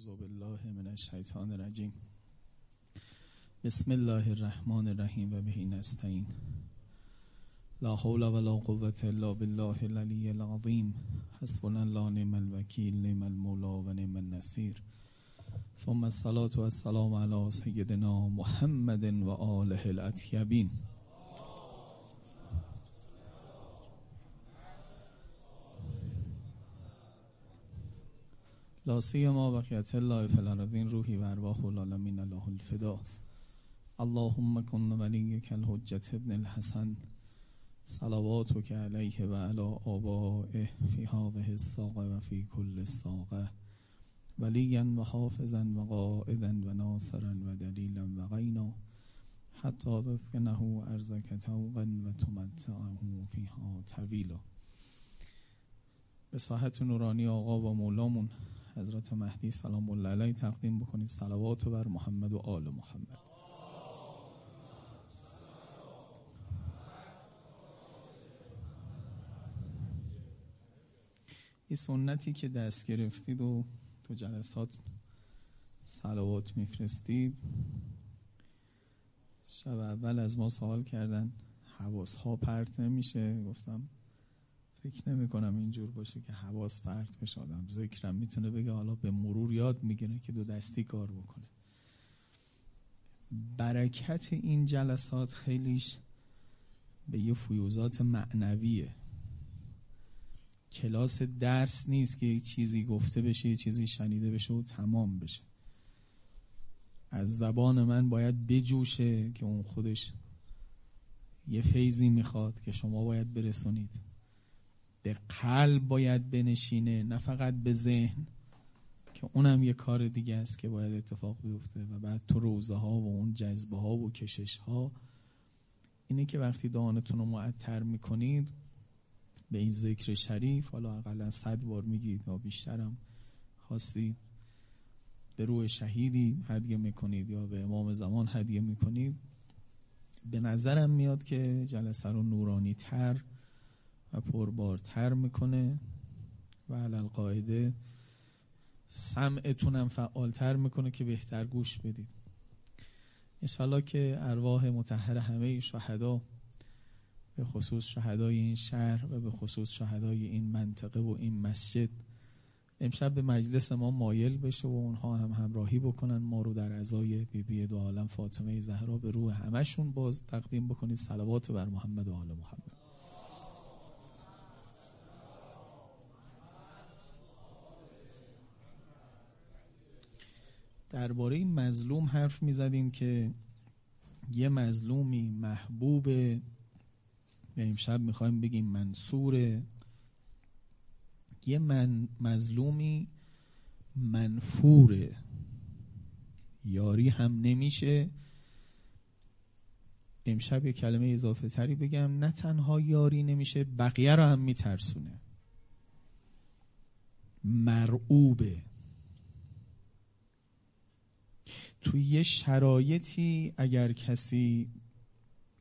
اعوذ بالله من الشیطان الرجیم. بسم الله الرحمن الرحیم و بهی نستعین. لا حول ولا قوة الا بالله العلی العظیم. حسبنا الله نعم الوکیل نعم المولا و نعم النصیر. ثم الصلاة والسلام على سیدنا محمد و آله الاطیبین. لا سیما بقیت الله فی الارضین روحی و ارواح العالمین الله الفدا. اللهم کن ولیک الحجت ابن الحسن. صلواتك علیه و علی آبائه فی هذه الساقه و فی کل الساقه. ولیا و حافظا و قائدا و ناصرا و دلیلا و غینا. حتی تسکنه ارزک توقا و تمتعه فیها طویلا. به ساحت نورانی آقا و مولامون. حضرت مهدی سلام الله علیه. تقدیم بکنید صلوات بر محمد و آل محمد. این سنتی که دست گرفتید و تو جلسات صلوات میفرستید شب اول از ما سوال کردن حواس ها پرت نمیشه؟ گفتم فکر نمی کنم اینجور باشه که حواس پرت بشه آدم. ذکرم می‌تونه بگه حالا به مرور یاد می‌گیره که دو دستی کار بکنه. برکت این جلسات خیلیش به یه فیوزات معنویه. کلاس درس نیست که یه چیزی گفته بشه یه چیزی شنیده بشه و تمام بشه. از زبان من باید بجوشه که اون خودش یه فیضی می‌خواد که شما باید برسونید. به قلب باید بنشینه نه فقط به ذهن که اونم یه کار دیگه است که باید اتفاق بیفته و بعد تو روزه ها و اون جذبه ها و کشش ها اینه که وقتی دهانتون رو معطر می‌کنید به این ذکر شریف حالا اقلا صد بار میگید یا بیشترم خواستید به روح شهیدی هدیه می‌کنید یا به امام زمان هدیه می‌کنید به نظرم میاد که جلسه رو نورانی تر و پربارتر می‌کنه. و علال قاعده سمعتونم فعالتر می‌کنه که بهتر گوش بدید. انشالله که ارواح متحر همه شهدا به خصوص شهدای این شهر و به خصوص شهدای این منطقه و این مسجد امشب به مجلس ما مایل بشه و اونها هم همراهی بکنن. ما رو در ازای بی بی دو عالم فاطمه زهرا به روح همشون باز تقدیم بکنید. صلوات بر محمد و آل محمد. درباره این مظلوم حرف می زدیم که یه مظلومی محبوب به امشب می‌خوایم بگیم منصور. یه من مظلومی منفوره. یاری هم نمیشه. امشب یه کلمه اضافه تری بگم. نه تنها یاری نمیشه بقیه رو هم میترسونه. مرعوبه. توی یه شرایطی اگر کسی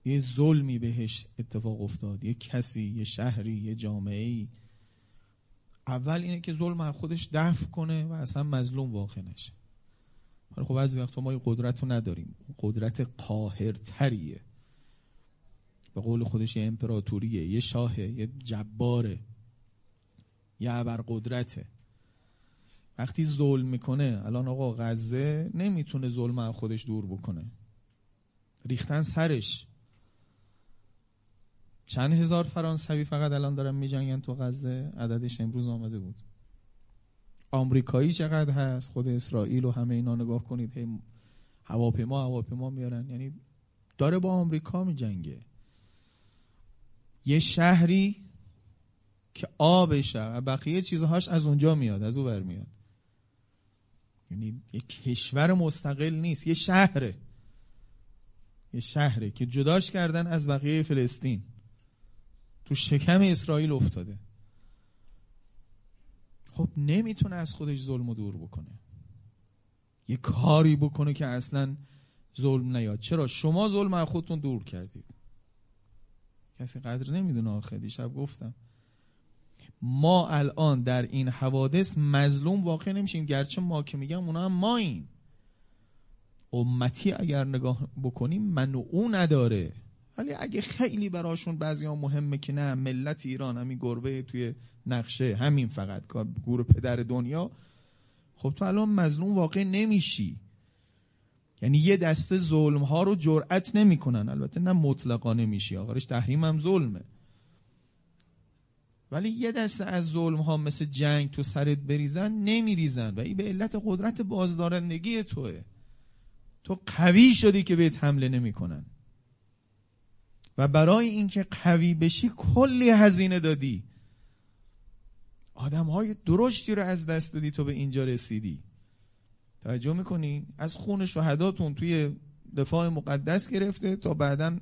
یه ظلمی بهش اتفاق افتاد یه کسی یه شهری یه جامعه ای اول اینه که ظلم از خودش دفع کنه و اصلا مظلوم واقع نشه. حالا خب بعضی وقت ما یه قدرت رو نداریم. قدرت قاهرتریه. به قول خودش یه امپراتوریه یه شاهه یه جباره یه ابرقدرته. وقتی ظلم می‌کنه الان آقا غزه نمی‌تونه ظلم از خودش دور بکنه. ریختن سرش. چند هزار فرانسوی فقط الان دارن میجنگن تو غزه؟ عددش امروز آمده بود. آمریکایی چقدر هست؟ خود اسرائیل و همه اینا نگاه کنید. هی هواپیما هواپیما میارن. یعنی داره با آمریکا میجنگه. یه شهری که آبشه و بقیه چیزهاش از اونجا میاد از او میاد. یعنی یه کشور مستقل نیست یه شهره. یه شهره که جداش کردن از بقیه فلسطین. تو شکم اسرائیل افتاده. خب نمی‌تونه از خودش ظلم و دور بکنه. یه کاری بکنه که اصلا ظلم نیاد. چرا؟ شما ظلم از خودتون دور کردید. کسی قدر نمی‌دونه آخه دیشب گفتم. ما الان در این حوادث مظلوم واقع نمیشیم. گرچه ما که میگم اونا هم ماییم. امتی اگر نگاه بکنیم من و او نداره. ولی اگه خیلی براشون بعضی ها مهمه که نه ملت ایران همین گربه توی نقشه همین فقط گور پدر دنیا خب تو الان مظلوم واقع نمیشی. یعنی یه دسته ظلم ها رو جرأت نمی‌کنن. البته نه مطلقا نمیشی آخرش تحریم هم ظلمه. ولی یه دسته از ظلم ها مثل جنگ تو سرت بریزن نمیریزن و این به علت قدرت بازدارندگی توه. تو قوی شدی که بهت حمله نمی‌کنن. و برای اینکه قوی بشی کلی هزینه دادی. آدم های درشتی رو از دست دادی تو به اینجا رسیدی. توجه می‌کنی؟ از خون شهداتون توی دفاع مقدس گرفته تا بعدا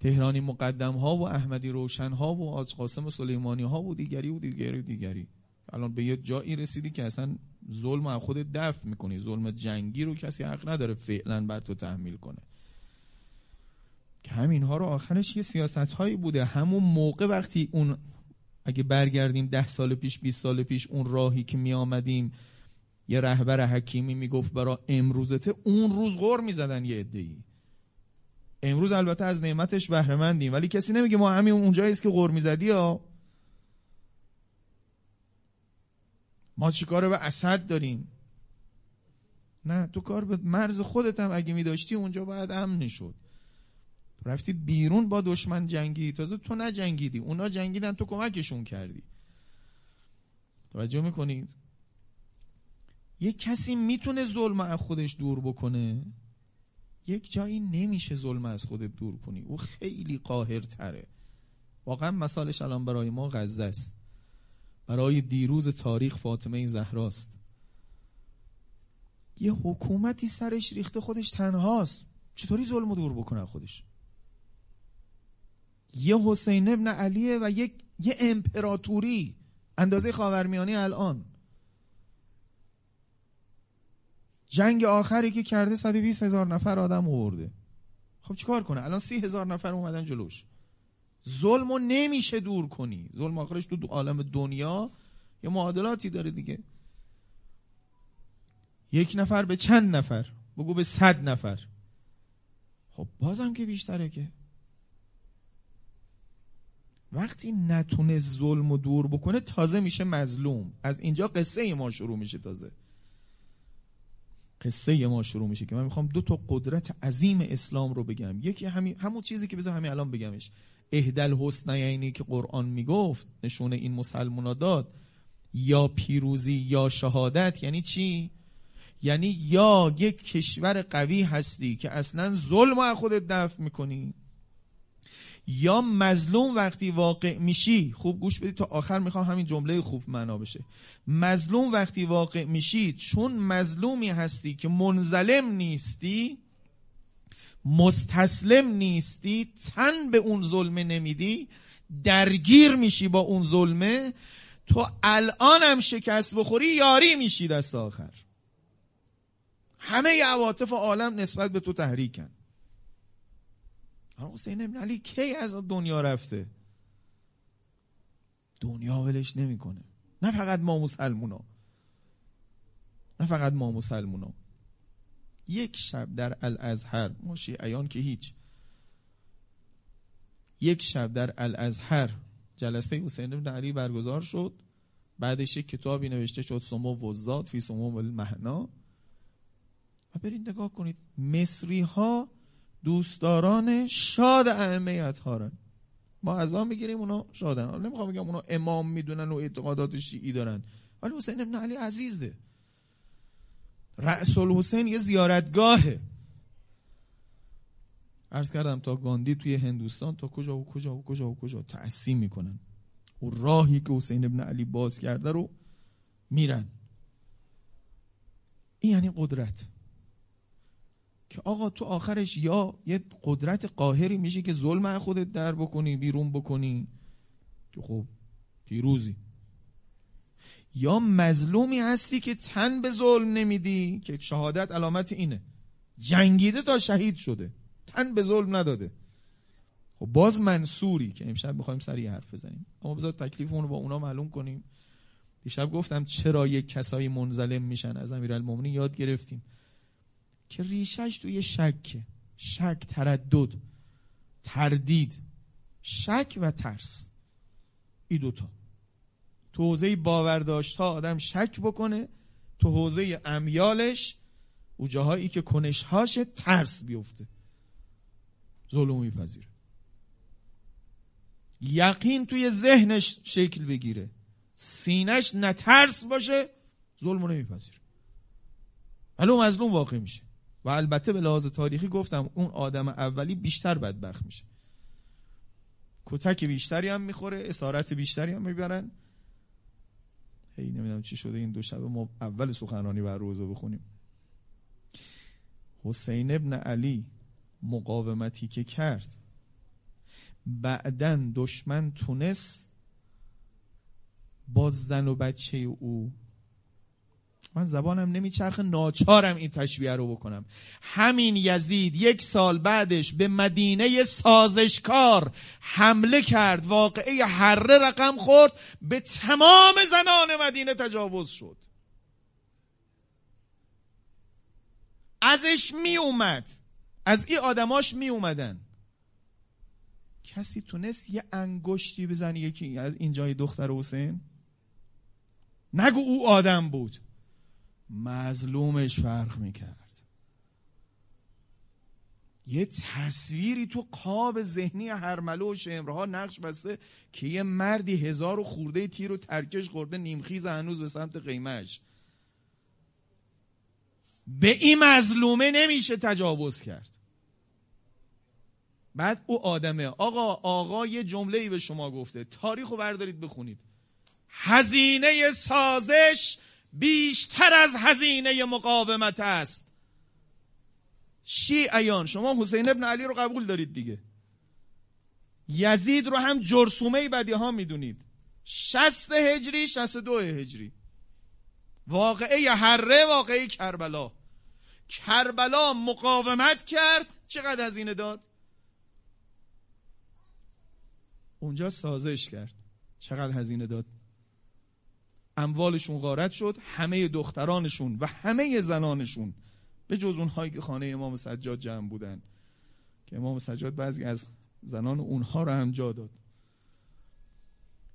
تهرانی مقدم ها و احمدی روشن ها و آج قاسم سلیمانی ها و دیگری و دیگری و دیگری. الان به یه جایی رسیدی که اصلا ظلم از خود دفع می‌کنی. ظلم جنگی رو کسی حق نداره فعلا بر تو تحمیل کنه. که همین ها رو آخرش یه سیاست هایی بوده. همون موقع وقتی اون اگه برگردیم ده سال پیش 20 سال پیش اون راهی که می آمدیم یه رهبر حکیمی می‌گفت برا امروزته اون روز غور می‌زدن یه ای امروز البته از نعمتش بهره مندیم ولی کسی نمیگه ما همین اونجایی است که غور می‌زدی ها. ما چیکار به اسد داریم؟ نه تو کار به مرز خودت هم اگه میداشتی اونجا باید امن شد رفتی بیرون با دشمن جنگی. تازه تو نجنگیدی اونا جنگیدن تو کمکشون کردی. توجه می‌کنید؟ یک کسی می‌تونه ظلم از خودش دور بکنه؟ یک جایی نمیشه ظلم از خودت دور کنی. او خیلی قاهر تره واقعا مثالش الان برای ما غزه است. برای دیروز تاریخ فاطمه زهراست. یه حکومتی سرش ریخته خودش تنهاست. چطوری ظلم دور بکنه خودش؟ یه حسین ابن علیه و یک یه امپراتوری. اندازه خاورمیانه الان. جنگ آخری که کرده 120 هزار نفر آدم آورده. خب چیکار کنه؟ الان سی هزار نفر اومدن جلوش. ظلم رو نمیشه دور کنی. ظلم آخرش تو عالم دنیا یه معادلاتی داره دیگه. یک نفر به چند نفر؟ بگو به صد نفر. خب بازم که بیشتره که. وقتی نتونه ظلم و دور بکنه تازه میشه مظلوم. از اینجا قصه ما شروع میشه تازه. قصه ما شروع میشه که من می‌خوام دو تا قدرت عظیم اسلام رو بگم. یکی همین همون چیزی که بذار همین الان بگمش. اهدل حسنینی که قرآن می‌گفت نشونه این مسلمونا داد. یا پیروزی یا شهادت یعنی چی؟ یعنی یا یک کشور قوی هستی که اصلا ظلم از خودت دفع می‌کنی. یا مظلوم وقتی واقع میشی خوب گوش بدید تا آخر می‌خوام همین جمله خوب معنا بشه. مظلوم وقتی واقع میشی چون مظلومی هستی که منظلم نیستی مستسلم نیستی تن به اون ظلمه نمیدی درگیر میشی با اون ظلمه تو الان هم شکست بخوری یاری میشی دست آخر. همه عواطف عالم نسبت به تو تحریکن. حسین ابن علی کی از دنیا رفته؟ دنیا ولش نمی‌کنه. نه فقط ما مسلمونا. نه فقط ما مسلمونا. یک شب در الازهر ما شیعیان که هیچ. یک شب در الازهر جلسه حسین ابن علی برگزار شد. بعدش یک کتابی نوشته شد سمو وزاد فی سمو المهنا. و برید نگاه کنید مصری ها دوستداران شاد ائمه اطهارن. ما از آن می‌گیریم اونا شادن. نمی‌خوام بگم اونا امام می‌دونن و اعتقادات شیعی دارن. ولی حسین ابن علی عزیزه. رأس الحسین یه زیارتگاهه. عرض کردم تا گاندی توی هندوستان تا کجا و کجا و کجا و کجا تأثیم می‌کنن. و راهی که حسین ابن علی باز کرده رو میرن. این یعنی قدرت. که آقا تو آخرش یا یه قدرت قاهری میشه که ظلم خودت در بکنی بیرون بکنی. که خب پیروزی. یا مظلومی هستی که تن به ظلم نمیدی که شهادت علامت اینه. جنگیده تا شهید شده. تن به ظلم نداده. خب باز منصوری که امشب می‌خوایم سریع حرف بزنیم. اما بذار تکلیف رو با اونا معلوم کنیم. دیشب گفتم چرا یک کسایی منظلم میشن؟ از امیرالمومنین یاد گرفتیم. که ریشش توی شک شک تردد تردید. شک و ترس. این دوتا. تو حوزه باورداشت ها آدم شک بکنه تو حوزه امیالش او جاهایی که کنشهاش ترس بیفته. ظلم میپذیره. یقین توی ذهنش شکل بگیره. سینش نترس باشه ظلم نمیپذیره. ولی مظلوم واقع میشه. و البته به لحاظ تاریخی گفتم اون آدم اولی بیشتر بدبخت میشه. کتک بیشتری هم می‌خوره اسارت بیشتری هم می‌برن. هی نمی‌دونم چی شده این دو شبه ما اول سخنرانی بر روزو بخونیم. حسین ابن علی مقاومتی که کرد. بعدا دشمن تونست با زن و بچه او من زبانم نمیچرخه ناچارم این تشبیه رو بکنم. همین یزید یک سال بعدش به مدینه سازشکار حمله کرد واقعه حره رقم خورد به تمام زنان مدینه تجاوز شد. ازش می اومد از این آدماش می اومدن کسی تونست یه انگشتی بزنی یکی از اینجای دختر حسین؟ نگو او آدم بود. مظلومش فرق می‌کرد. یه تصویری تو قاب ذهنی هرملو و شمرها نقش بسته که یه مردی هزار و خورده تیر و ترکش خورده نیمخیز هنوز به سمت قیمش به این مظلومه نمیشه تجاوز کرد. بعد او آدمه. آقا آقا یه جمله ای به شما گفته. تاریخ رو بردارید بخونید. هزینه سازش بیشتر از هزینه مقاومت است. شیعیان شما حسین ابن علی رو قبول دارید دیگه. یزید رو هم جرسومه بدی ها می‌دونید. شست هجری شست دو هجری. واقعه حره واقعه کربلا. کربلا مقاومت کرد چقدر هزینه داد؟ اونجا سازش کرد. چقدر هزینه داد؟ اموالشون غارت شد همه دخترانشون و همه زنانشون به جز اونهایی که خانه امام سجاد جمع بودن. که امام سجاد بعضی از زنان اونها رو هم جا داد.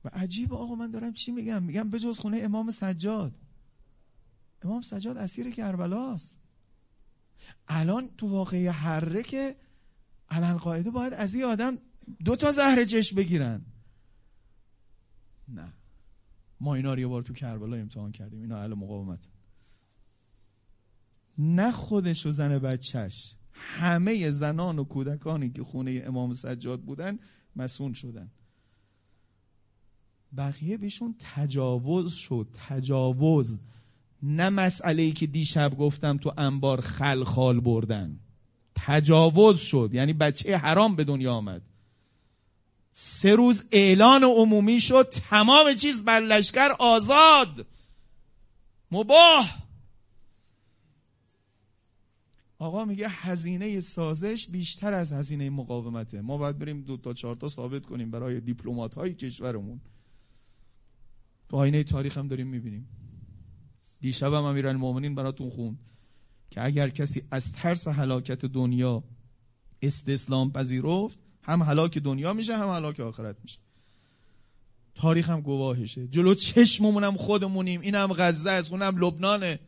و عجیب آقا من دارم چی میگم؟ میگم به جز خونه امام سجاد. امام سجاد اسیر کربلاست. الان تو واقعی حره که الان قاعده باید از این آدم دو تا زهر چشم بگیرن. نه. ما اینا رو یه بار تو کربلا امتحان کردیم. اینا اهل مقاومت. نه خودش و زن بچهش. همه زنان و کودکانی که خونه امام سجاد بودن مسون شدن. بقیه بهشون تجاوز شد. تجاوز. نه مسئله ای که دیشب گفتم تو انبار خلخال بردن. تجاوز شد. یعنی بچه حرام به دنیا آمد. سه روز اعلان عمومی شد تمام چیز بر لشکر آزاد. مباه آقا میگه هزینه سازش بیشتر از هزینه مقاومته. ما باید بریم دو تا چهار تا ثابت کنیم برای دیپلمات های کشورمون. تو آینه تاریخ هم داریم می‌بینیم. دیشب هم امیرالمومنین براتون خون که اگر کسی از ترس هلاکت دنیا استسلام پذیرفت هم هلاک دنیا میشه هم هلاک آخرت میشه. تاریخ هم گواهشه. جلو چشممون هم خودمونیم. اینم غزه است اونم لبنانه.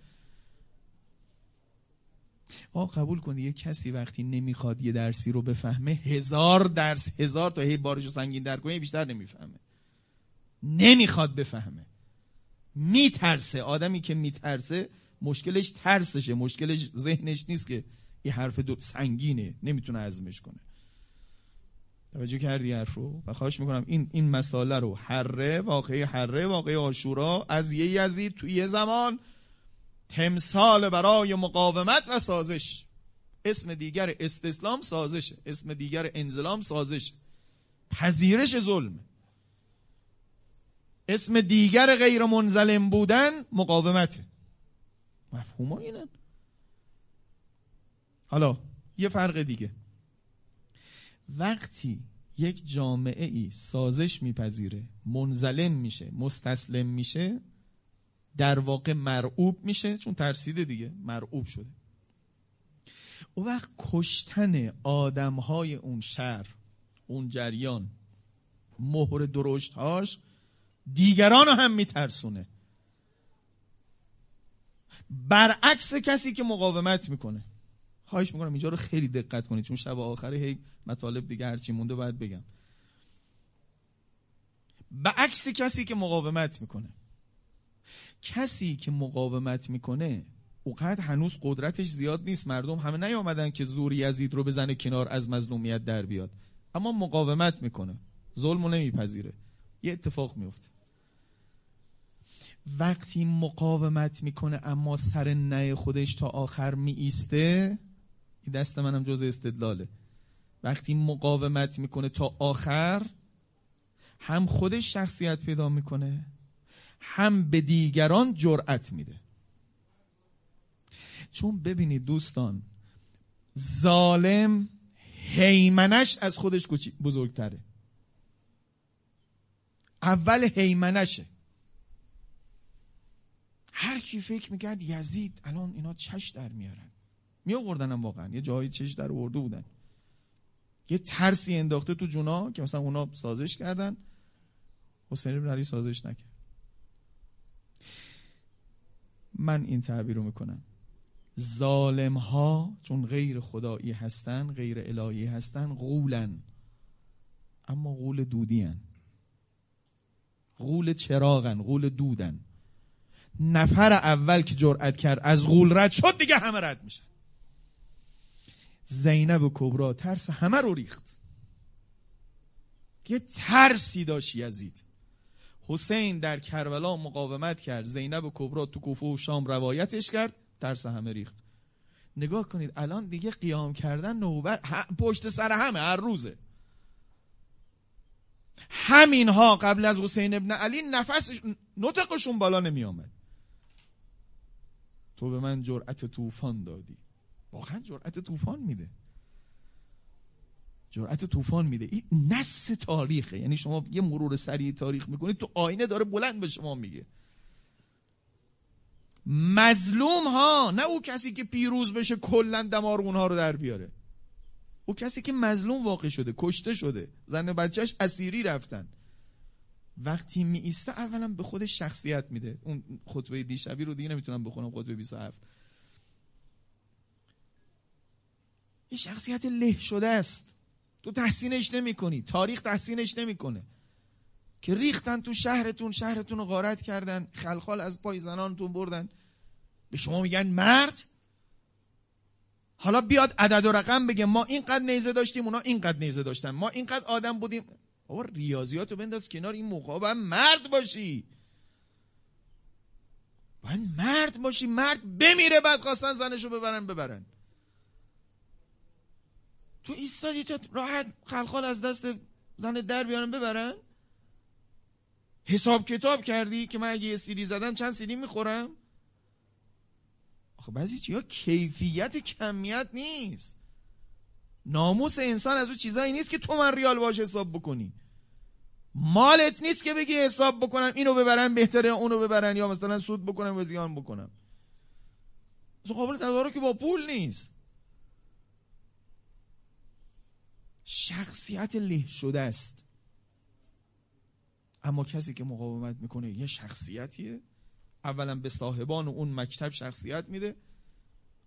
آقا قبول کنی یه کسی وقتی نمی‌خواد یه درسی رو بفهمه هزار درس هزار تا هی بارشو سنگین در کنه بیشتر نمی‌فهمه. نمی‌خواد بفهمه. میترسه. آدمی که میترسه مشکلش ترسشه. مشکلش ذهنش نیست که یه حرف دو سنگینه. نمی‌تونه ازمش کنه. توجه کردی حرف رو و خواهش می‌کنم این این مسئله رو حره واقعی حره واقعی آشورا از یه یزید توی یه زمان تمثال برای مقاومت و سازش. اسم دیگر استسلام سازشه اسم دیگر انزلام سازش. پذیرش ظلم. اسم دیگر غیر منظلم بودن مقاومته مفهوم اینن حالا یه فرق دیگه. وقتی یک جامعه ای سازش میپذیره منظلم میشه مستسلم میشه در واقع مرعوب میشه چون ترسیده دیگه مرعوب شده. او وقت کشتن آدم های اون شهر اون جریان مهر درشتهاش دیگران هم میترسونه. برعکس کسی که مقاومت می‌کنه. خواهش می‌کنم اینجا رو خیلی دقت کنید چون شب آخر هی مطالب دیگه هرچی مونده باید بگم. عکس کسی که مقاومت می‌کنه. کسی که مقاومت می‌کنه اوقات هنوز قدرتش زیاد نیست مردم همه نیامدن که زور یزید رو بزنه کنار از مظلومیت در بیاد. اما مقاومت می‌کنه. ظلم رو نمیپذیره. یه اتفاق میفته وقتی مقاومت می‌کنه اما سر نه خودش تا آخر می ایسته این دست منم جز استدلاله. وقتی مقاومت می‌کنه تا آخر هم خودش شخصیت پیدا می‌کنه هم به دیگران جرأت میده. چون ببینید دوستان ظالم هیمنش از خودش بزرگتره. اول هیمنشه. هر کی فکر می‌کرد یزید الان اینا چش در میارن. می آوردنم واقعا. یه جایی چش در ورده بودن. یه ترسی انداخته تو جونا که مثلا اونا سازش کردن. حسین ابن علی سازش نکرد. من این تعبیر رو می‌کنم. ظالم ها چون غیر خدایی هستن غیر الهی هستن غولن. اما غول دودی هن. غول چراغن غول دودن. نفر اول که جرأت کرد از غول رد شد دیگه همه رد میشن. زینب و کبرا ترس همه رو ریخت. یه ترسی داشت یزید. حسین در کربلا مقاومت کرد. زینب و کبرا تو کوفه و شام روایتش کرد ترس همه ریخت. نگاه کنید الان دیگه قیام کردن نوبت پشت سر همه هر روزه. همینها قبل از حسین ابن علی نفس نطقشون بالا نمی آمد تو به من جرأت طوفان دادی. واقعا جرأت طوفان میده. جرأت طوفان میده. این نص تاریخه. یعنی شما یه مرور سریع تاریخ می‌کنید تو آینه داره بلند به شما میگه. مظلوم ها نه او کسی که پیروز بشه کلا دمار اونها رو در بیاره. او کسی که مظلوم واقع شده کشته شده. زن بچهش اسیری رفتن. وقتی می ایسته اولا به خودش شخصیت میده. اون خطبه دیشبی رو دیگه نمی‌تونم بخونم خطبه 27 یه شخصیت له شده است. تو تحسینش نمی کنی تاریخ تحسینش نمی‌کنه. که ریختن تو شهرتون شهرتون رو غارت کردن خلخال از پای زنانتون بردن. به شما میگن مرد. حالا بیاد عدد و رقم بگه ما اینقدر نیزه داشتیم اونا اینقدر نیزه داشتن. ما اینقدر آدم بودیم. بابا ریاضیات رو بنداز کنار این باید مرد باشی. باید مرد باشی. مرد بمیره بعد خواستن زنشو ببرن ببرن. تو ایستادی تو راحت خلخال از دست زن در بیارن ببرن؟ حساب کتاب کردی که من اگه یه سیدی زدن چند سیدی می‌خورم؟ آخه بعضی چیها کیفیت کمیت نیست. ناموس انسان از اون چیزایی نیست که تو من ریال باش حساب بکنی. مالت نیست که بگی حساب بکنم اینو ببرن بهتره اونو ببرن یا مثلا سود بکنم و زیان بکنم. قابل تدارک که با پول نیست. شخصیت له شده است. اما کسی که مقاومت می‌کنه یه شخصیتیه. اولا به صاحبان اون مکتب شخصیت میده.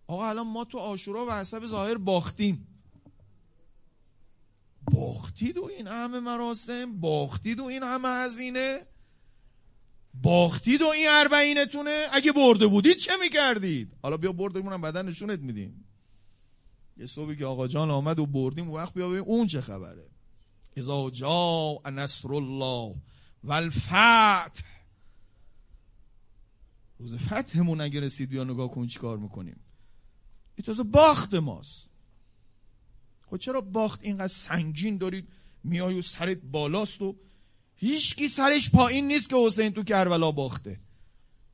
آقا الان ما تو آشورا و حسب ظاهر باختیم. باختید و این همه مراسم باختید و این همه هزینه باختید و این اربعینتونه. اگه برده بودید چه می‌کردید؟ حالا بیا بردیمونم بدن نشونت میدیم. یه صبحی که آقا جان آمد و بردیم وقت بیا ببین اون چه خبره. اذا جاء نصر الله والفتح. روز فتحمون اگه رسید بیا نگاه کن چیکار می‌کنیم. این تازه باخت ماست. خب چرا باخت؟ اینقدر سنگین دارید میای و سرت بالاست و هیچکی سرش پایین نیست که حسین تو کربلا باخته.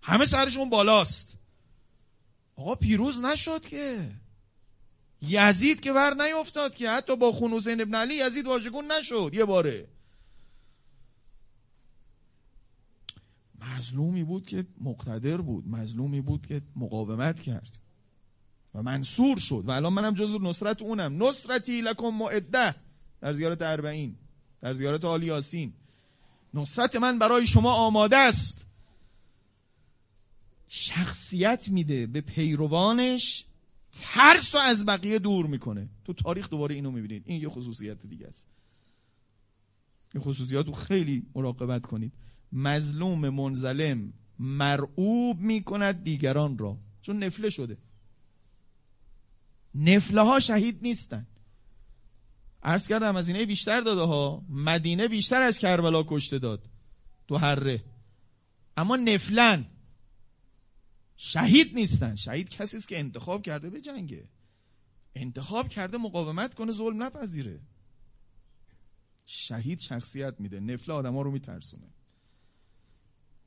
همه سرشون بالاست. آقا پیروز نشد که. یزید که بر نیفتاد که حتی با خون حسین ابن علی یزید واژگون نشد یه باره. مظلومی بود که مقتدر بود مظلومی بود که مقاومت کرد و منصور شد. و الان منم جز نصرت اونم. نصرتی لکم معده در زیارت اربعین در زیارت آل یاسین. نصرت من برای شما آماده است. شخصیت میده به پیروانش ترس رو از بقیه دور می‌کنه. تو تاریخ دوباره اینو می‌بینید. این یه خصوصیت دیگه است. یه خصوصیات رو خیلی مراقبت کنید. مظلوم منظلم مرعوب می‌کند دیگران را. چون نفله شده. نفله ها شهید نیستن. عرض کردم از اینه بیشتر داده ها مدینه بیشتر از کربلا کشته داد. تو هره اما نفلن. شهید نیستن. شهید کسی است که انتخاب کرده به جنگه. انتخاب کرده مقاومت کنه ظلم نپذیره. شهید شخصیت میده. نفل ها رو میترسونه.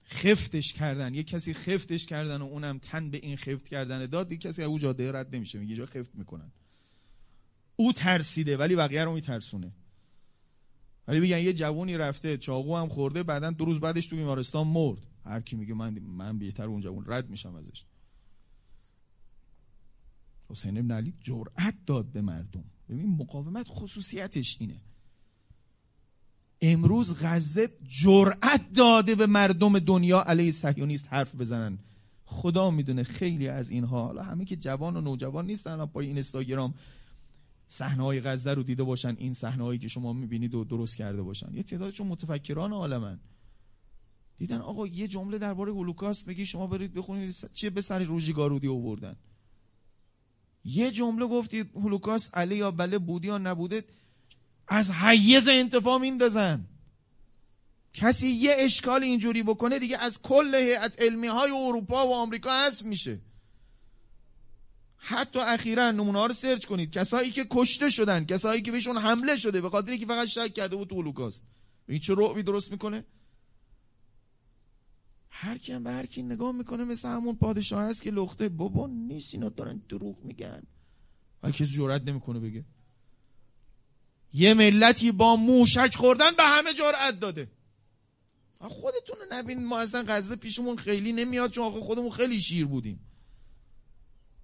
خفتش کردن. یه کسی خفتش کردن و اونم تن به این خفت کردن. داد یه کسی او جاده رد نمیشه. میگه جا خفت می‌کنن. او ترسیده ولی بقیه رو میترسونه. ولی بگن یه جوونی رفته چاقو هم خورده بعدا دو روز بعدش تو بیمارستان مرد. هر کی میگه من من بهتر اون جوون رد میشم ازش. حسین ابن علی جرأت داد به مردم. ببین مقاومت خصوصیتش اینه. امروز غزه جرأت داده به مردم دنیا علیه صهیونیست حرف بزنن. خدا می‌دونه خیلی از اینها. حالا همه که جوان و نوجوان نیستن پای این اینستاگرام صحنه های غزه رو دیده باشن این صحنه هایی که شما می‌بینید و درست کرده باشن. یه تعدادشون متفکران عالمن. دیدن آقا یه جمله درباره هولوکاست میگی شما برید بخونید چه به سر روژیگارودی آوردن؟ یه جمله گفتید هولوکاست علی یا بله بودی یا نبوده از حیز انتفاع میندازن. کسی یه اشکال اینجوری بکنه دیگه از کل هیئت علمی های اروپا و آمریکا حذف میشه. حتی اخیرا نمونه ها رو سرچ کنید. کسایی که کشته شدن کسایی که بهشون حمله شده به خاطر که فقط شک کرده بود تو هولوکاست. این چه رعبی درست می‌کنه؟ هر کی به هر کی نگاه می‌کنه مثل همون پادشاه هست که لخته. بابا نیست اینا دارن دروغ میگن. و کسی جرئت نمی‌کنه بگه. یه ملتی با موشک خوردن به همه جرأت داده. خودتون رو نبین ما اصلا غزه پیشمون خیلی نمیاد چون آقا خودمون خیلی شیر بودیم.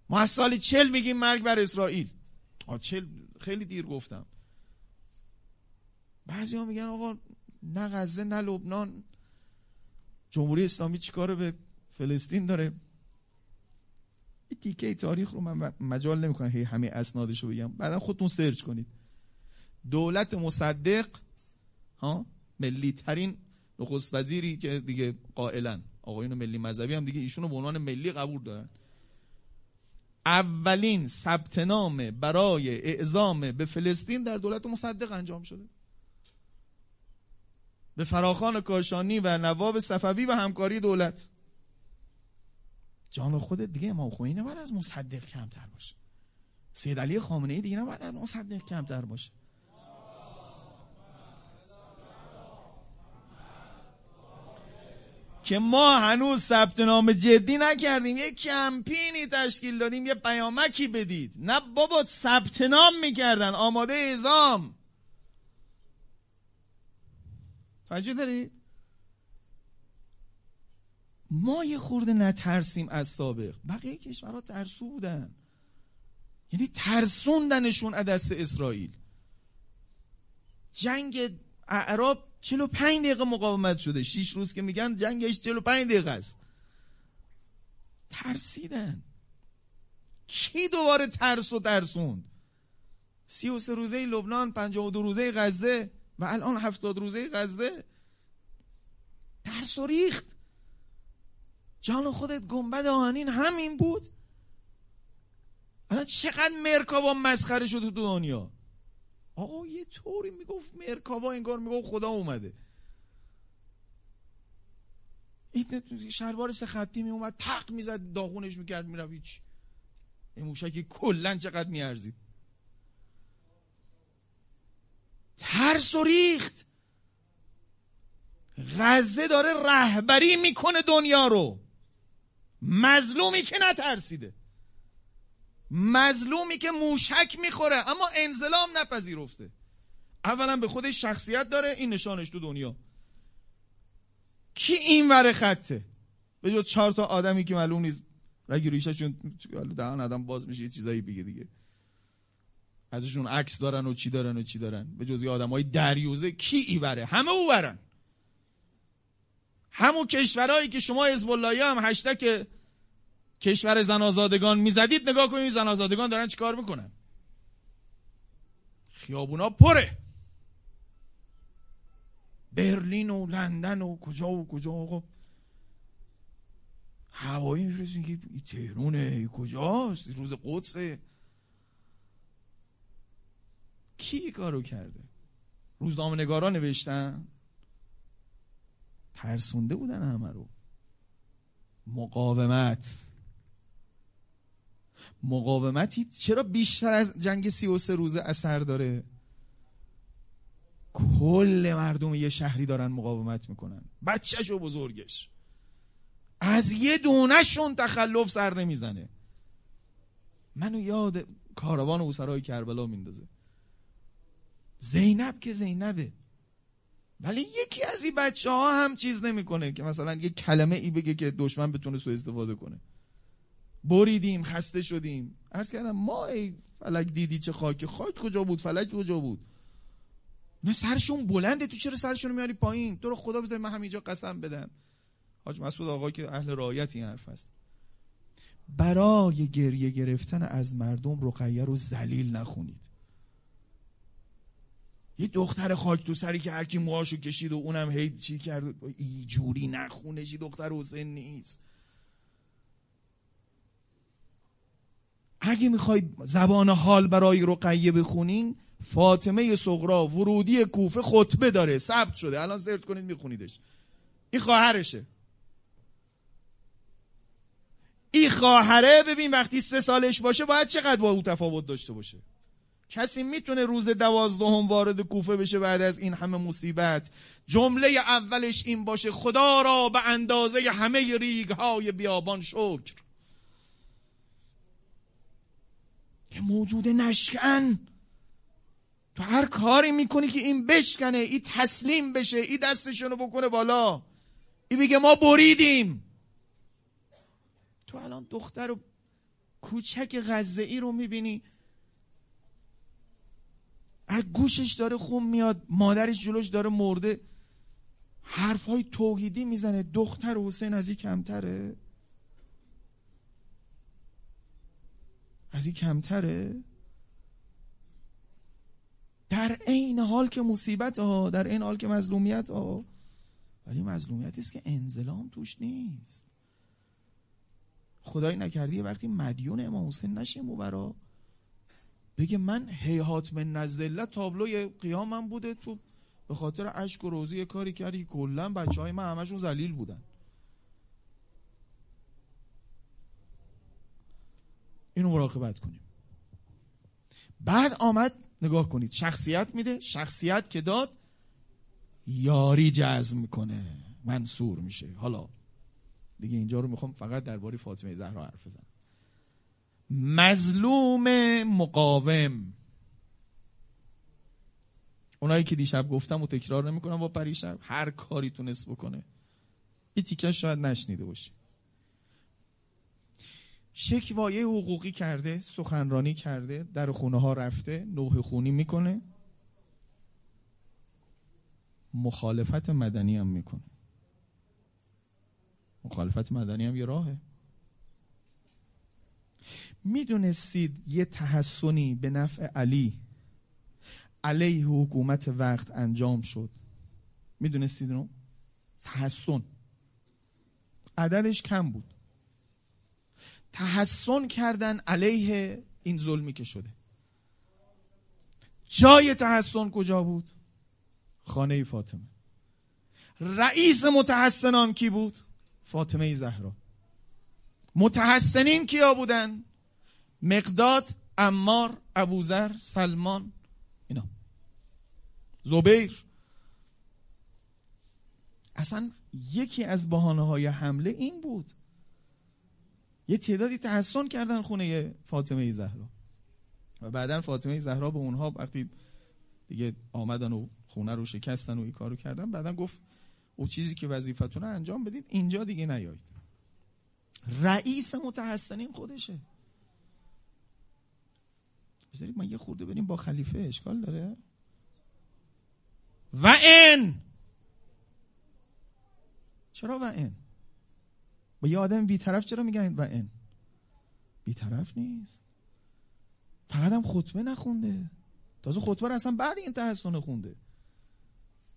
ما از سال چل میگیم مرگ بر اسرائیل. آ چل خیلی دیر گفتم. بعضی ها میگن آقا نه غزه نه لبنان. جمهوری اسلامی چیکار به فلسطین داره؟ این تیکه تاریخ رو من مجال نمی‌کنم هی همه اسنادش رو بگم. بعدا خودتون سرچ کنید. دولت مصدق ها؟ ملی ترین نخست وزیری که دیگه قائلا. آقایون ملی مذهبی هم دیگه ایشونو به عنوان ملی قبول دارن. اولین ثبت نام برای اعزام به فلسطین در دولت مصدق انجام شده. به فراخان کاشانی و نواب صفوی و همکاری دولت. جان خودت دیگه امام خمینی نباید از مصدق کمتر باشه. سید علی خامنه ای دیگه نباید از مصدق کمتر باشه. که ما هنوز ثبت نام جدی نکردیم یه کمپینی تشکیل دادیم یه پیامکی بدید. نه بابا ثبت نام می‌کردن. آماده اعزام. توجه دارید؟ ما یه خورده نترسیم از سابق. بقیه کشورها ترسو بودن. یعنی ترسوندنشون از دست اسرائیل. جنگ اعراب 45 دقیقه مقاومت شده. 6 روز که میگن جنگش 45 دقیقه است. ترسیدن. کی دوباره ترس و ترسوند؟ 33 روزه لبنان 52 روزه غزه. و الان 70 روزه غزه ترس و ریخت. جان خودت گنبد آهنین همین بود. الان چقدر مرکاوا مسخره شده تو دنیا؟ آقا یه طوری می‌گفت مرکاوا انگار می‌گفت خدا اومده. این شلوار سه خطی میومد تق می‌زد داغونش می‌کرد می‌رفت هیچ. این موشکی کلا چقدر میارزید. ترس و ریخت. غزه داره رهبری می‌کنه دنیا رو. مظلومی که نترسیده. مظلومی که موشک می‌خوره اما انزلام نپذیرفته. اولا به خودش شخصیت داره این نشانش تو دنیا. کی این ور خطه؟ به جز چهار تا آدمی که معلوم نیست. رگی ریششون دهان آدم باز میشه یه چیزایی بگه دیگه. ازشون عکس دارن و چی دارن و چی دارن. به جز آدم های دریوزه کی ایوره؟ همه او برن. همون کشورهایی که شما حزب هم هشتک کشور زن آزادگان می‌زدید نگاه کنید زن آزادگان دارن چیکار می‌کنن؟ خیابونا پره. برلین و لندن و کجا و کجا. آقا هوایی که تهرونه کجاست؟ روز قدسه. کی کارو کرده؟ روزنامه نگارا نوشتن؟ ترسونده بودن همه رو. مقاومت. مقاومتی چرا بیشتر از جنگ سی و سه روزه اثر داره؟ کل مردم یه شهری دارن مقاومت می‌کنن. بچهش و بزرگش. از یه دونهشون تخلف سر نمی‌زنه. منو یاد کاروان و سرای کربلا میندازه. زینب که زینبه. ولی یکی از این بچه ها هم چیز نمی‌کنه که مثلا یه کلمه ای بگه که دشمن بتونه سو استفاده کنه. بریدیم خسته شدیم. عرض کردم ما ای فلک دیدی چه خاک خاک کجا بود؟ فلک کجا بود؟ نه سرشون بلنده. تو چرا سرشون میاری پایین؟ تو رو خدا بذاری من همینجا قسم بدم. حاج مسعود آقا که اهل رایت این حرف است. برای گریه گرفتن از مردم رقیه رو زلیل نخونید. یه دختر خاک تو سری که هرکی موهاشو کشید و اونم هی چی کرد؟ جوری نخونشی دختر حسین نیست. اگه می‌خوای زبان حال برای رقیه بخونین فاطمه صغرا ورودی کوفه خطبه داره. ثبت شده. الان سرچ کنید میخونیدش. این خواهرشه. این خواهره ببین وقتی سه سالش باشه باید چقدر با او تفاوت داشته باشه؟ کسی می‌تونه روز دوازدهم وارد کوفه بشه بعد از این همه مصیبت؟ جمله اولش این باشه خدا را به اندازه همه ریگ های بیابان شکر. که موجود نشکن. تو هر کاری می‌کنی که این بشکنه این تسلیم بشه این دستشونو بکنه بالا. این بگه ما بریدیم. تو الان دختر و کوچک غزه ای رو می‌بینی از گوشش داره خون میاد مادرش جلوش داره مرده. حرف های توحیدی می‌زنه. دختر حسین از این کمتره؟ از این کمتره؟ در عین حال که مصیبت ها در این حال که مظلومیت ها. ولی مظلومیتی است که انزلام توش نیست. خدای نکردی وقتی مدیون امام حسین نشیم و برا بگه من هیهات من نزله تابلوی قیامم بوده تو به خاطر اشک و روزی کاری کردی کلا بچه های من همشون زلیل بودن. اینو مراقبت کنیم. بعد آمد نگاه کنید. شخصیت میده شخصیت که داد یاری جذب می‌کنه. منصور میشه. حالا دیگه اینجا رو می‌خوام فقط درباره فاطمه زهرا حرف بزنم. مظلوم مقاوم. اونایی که دیشب گفتم و تکرار نمی‌کنم با پریشب هر کاری تونست بکنه. این تیکش شاید نشنیده باشی. شکوایه حقوقی کرده سخنرانی کرده در خونه ها رفته نوه خونی می‌کنه. مخالفت مدنی هم می‌کنه. مخالفت مدنی هم یه راهه. می‌دونستید یه تحسنی به نفع علی علیه حکومت وقت انجام شد. می‌دونستید اونو؟ تحسن. عددش کم بود. تحسن کردن علیه این ظلمی که شده. جای تحسن کجا بود؟ خانه فاطمه. رئیس متحسنان کی بود؟ فاطمه زهرا. متحسنین کیا بودن؟ مقداد امار ابوذر سلمان اینا. زبیر. اصلا یکی از بحانه های حمله این بود. یه تعدادی تحسن کردن خونه فاطمه زهرا. و بعدا فاطمه زهرا به اونها وقتی دیگه آمدن و خونه رو شکستن و این کارو کردن بعدا گفت او چیزی که وظیفتونه انجام بدید اینجا دیگه نیایید. رئیس متحسنین خودشه. بذارید ما یه خورده بریم با خلیفه اشکال داره؟ و این چرا و این با یه آدم بیطرف چرا میگن و این بیطرف نیست. فقط هم خطبه نخونده. تازه خطبه اصلا بعد این تحسن خونده.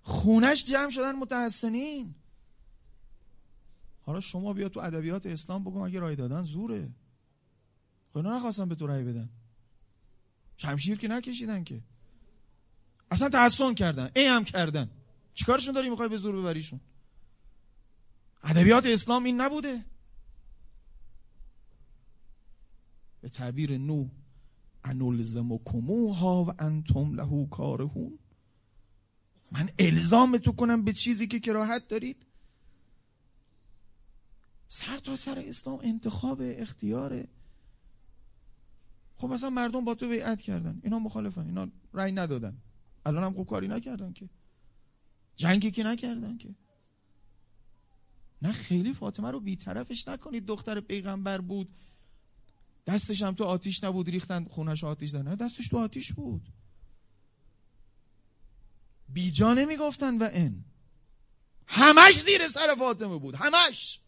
خونش جمع شدن متحسنین. حالا شما بیا تو ادبیات اسلام بگو اگه رای دادن زوره. خب اینا نخواستن به تو رای بدن. شمشیر که نکشیدن که. اصلا تحسن کردن ای هم کردن. چیکارشون داری می‌خوای به زور ببریشون؟ ادبیات اسلام این نبوده. به تعبیر نو کموها و انتم له کارهون. من الزام تو کنم به چیزی که کراهت دارید. سر تا سر اسلام انتخاب اختیاره. خب مثلا مردم با تو بیعت کردن. اینا مخالفن. اینا رأی ندادن. الان هم خوب کاری نکردن که. جنگی که نکردن که. نه خیلی فاطمه رو بیطرفش نکنید. دختر پیغمبر بود. دستش هم تو آتیش نبود ریختن. خونش آتیش دادن نه دستش تو آتیش بود. بیجا نمی‌گفتن و این همش زیر سر فاطمه بود. همش.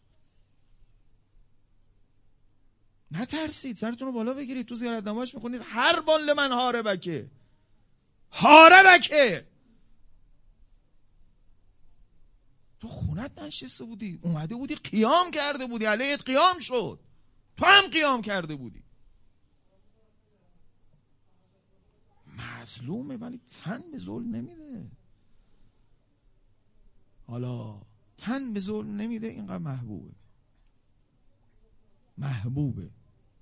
نترسید سرتون رو بالا بگیرید تو زیارت نماش می‌خونید هر بال من هاره بکه. هاره بکه. تو خونت نشسته بودی اومده بودی قیام کرده بودی علیت قیام شد. تو هم قیام کرده بودی. مظلومه ولی تن به ظلم نمیده. حالا تن به ظلم نمیده اینقدر محبوبه. محبوبه.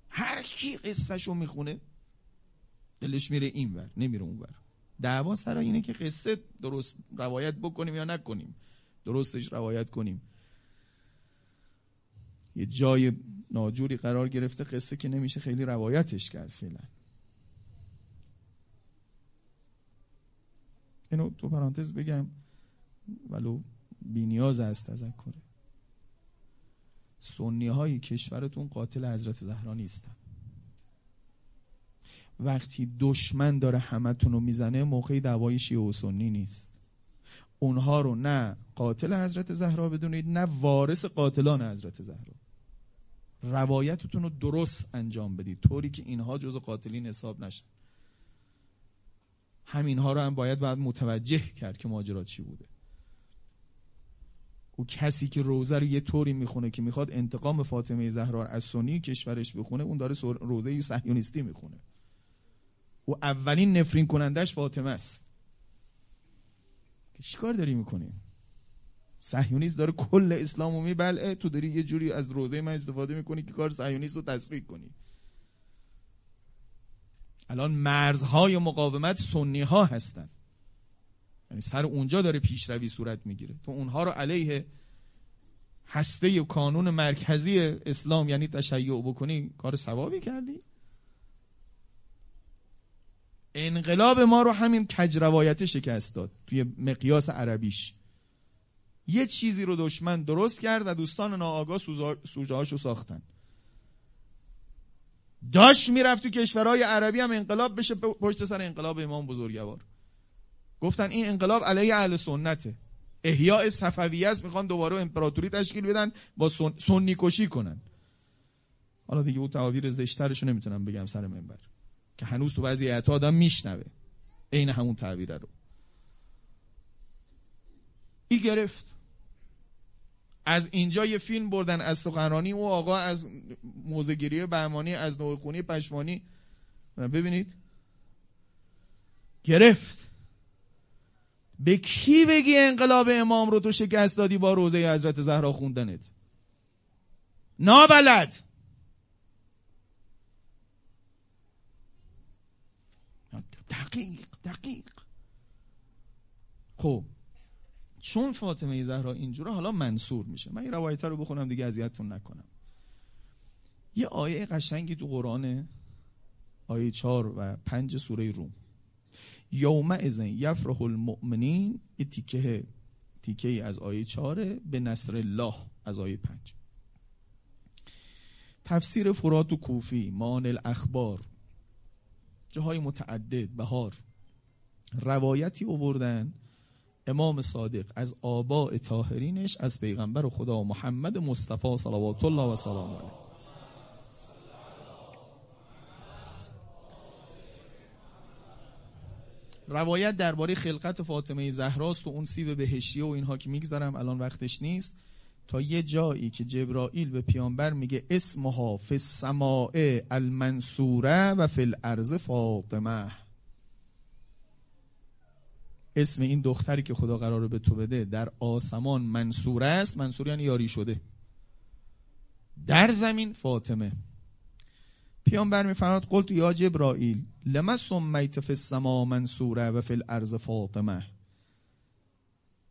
هر کی قصهشو می‌خونه دلش میره این ور نمیره اون ور. دعوا سر اینه که قصه درست روایت بکنیم یا نکنیم. درستش روایت کنیم. یه جای ناجوری قرار گرفته قصه که نمیشه خیلی روایتش کرد فعلا. اینو تو پرانتز بگم ولو بینیاز از تذکره. سنی های کشورتون قاتل حضرت زهرا نیستن. وقتی دشمن داره همتون رو می‌زنه موقعی دعوای شیعه و سنی نیست. اونها رو نه قاتل حضرت زهرا بدونید نه وارث قاتلان حضرت زهرا. روایتتون رو درست انجام بدید. طوری که اینها جز قاتلین حساب نشن. همینها رو هم باید بعد متوجه کرد که ماجرا چی بوده. او کسی که روزه رو یه طوری می‌خونه که می‌خواد انتقام فاطمه زهرا از سنی کشورش بخونه اون داره روزه صهیونیستی می‌خونه. او اولین نفرین کنندش فاطمه است. چیکار داری می‌کنی؟ صهیونیست داره کل اسلامو میبلعه تو داری یه جوری از روزه من استفاده می‌کنی که کار صهیونیست رو کنی. الان مرزهای مقاومت سنی ها هستن. یعنی سر اونجا داره پیشروی صورت می‌گیره. تو اونها رو علیه هسته کانون مرکزی اسلام یعنی تشیع بکنی کار ثوابی کردی. انقلاب ما رو همین کج روایت شکست داد توی مقیاس عربیش. یه چیزی رو دشمن درست کرد و دوستان ناآگاه سوژه هاشو ساختن. داشت می‌رفت تو کشورهای عربی هم انقلاب بشه پشت سر انقلاب امام بزرگوار. گفتن این انقلاب علیه اهل سنته. احیاء صفویه است می‌خوان دوباره امپراتوری تشکیل بدن با سنی کشی کنن. حالا دیگه او تعابیر زشترش نمی‌تونم بگم سر منبر که هنوز تو بعضی ایت آدم میشنوه عین همون تعبیره رو. ای گرفت. از اینجا یه فیلم بردن از سخنرانی و آقا از موزگیری بهمانی از نوع خونی پشمانی. ببینید. گرفت. به کی بگی انقلاب امام رو تو شکست دادی با روزه حضرت زهرا خوندنت؟ نابلد! دقیق دقیق. خب چون فاطمه زهرا اینجوره حالا منصور میشه. من این روایت رو بخونم دیگه اذیتتون نکنم. یه آیه قشنگی تو قرآن آیه چهار و پنج سوره روم. یوم ازن یفرح المؤمنین. یه تیکه تیکه ای از آیه چهاره به نصر الله از آیه پنج. تفسیر فرات و کوفی مان الاخبار. جاهای متعدد بهار. روایتی اووردن امام صادق از آباء طاهرینش از پیغمبر خدا محمد مصطفی صلوات الله و سلام علیه. روایت درباره خلقت فاطمه زهراست و اون سیب بهشتی و اینها که میگذرم الان وقتش نیست. تا یه جایی که جبرائیل به پیامبر میگه اسمها فی السماء المنصوره و فی الارض فاطمه. اسم این دختری که خدا قراره به تو بده در آسمان منصوره است. منصور یعنی یاری شده. در زمین فاطمه. پیامبر میفرماد قلت یا جبرائیل لما سمیت فی السما منصوره و فی الارض فاطمه.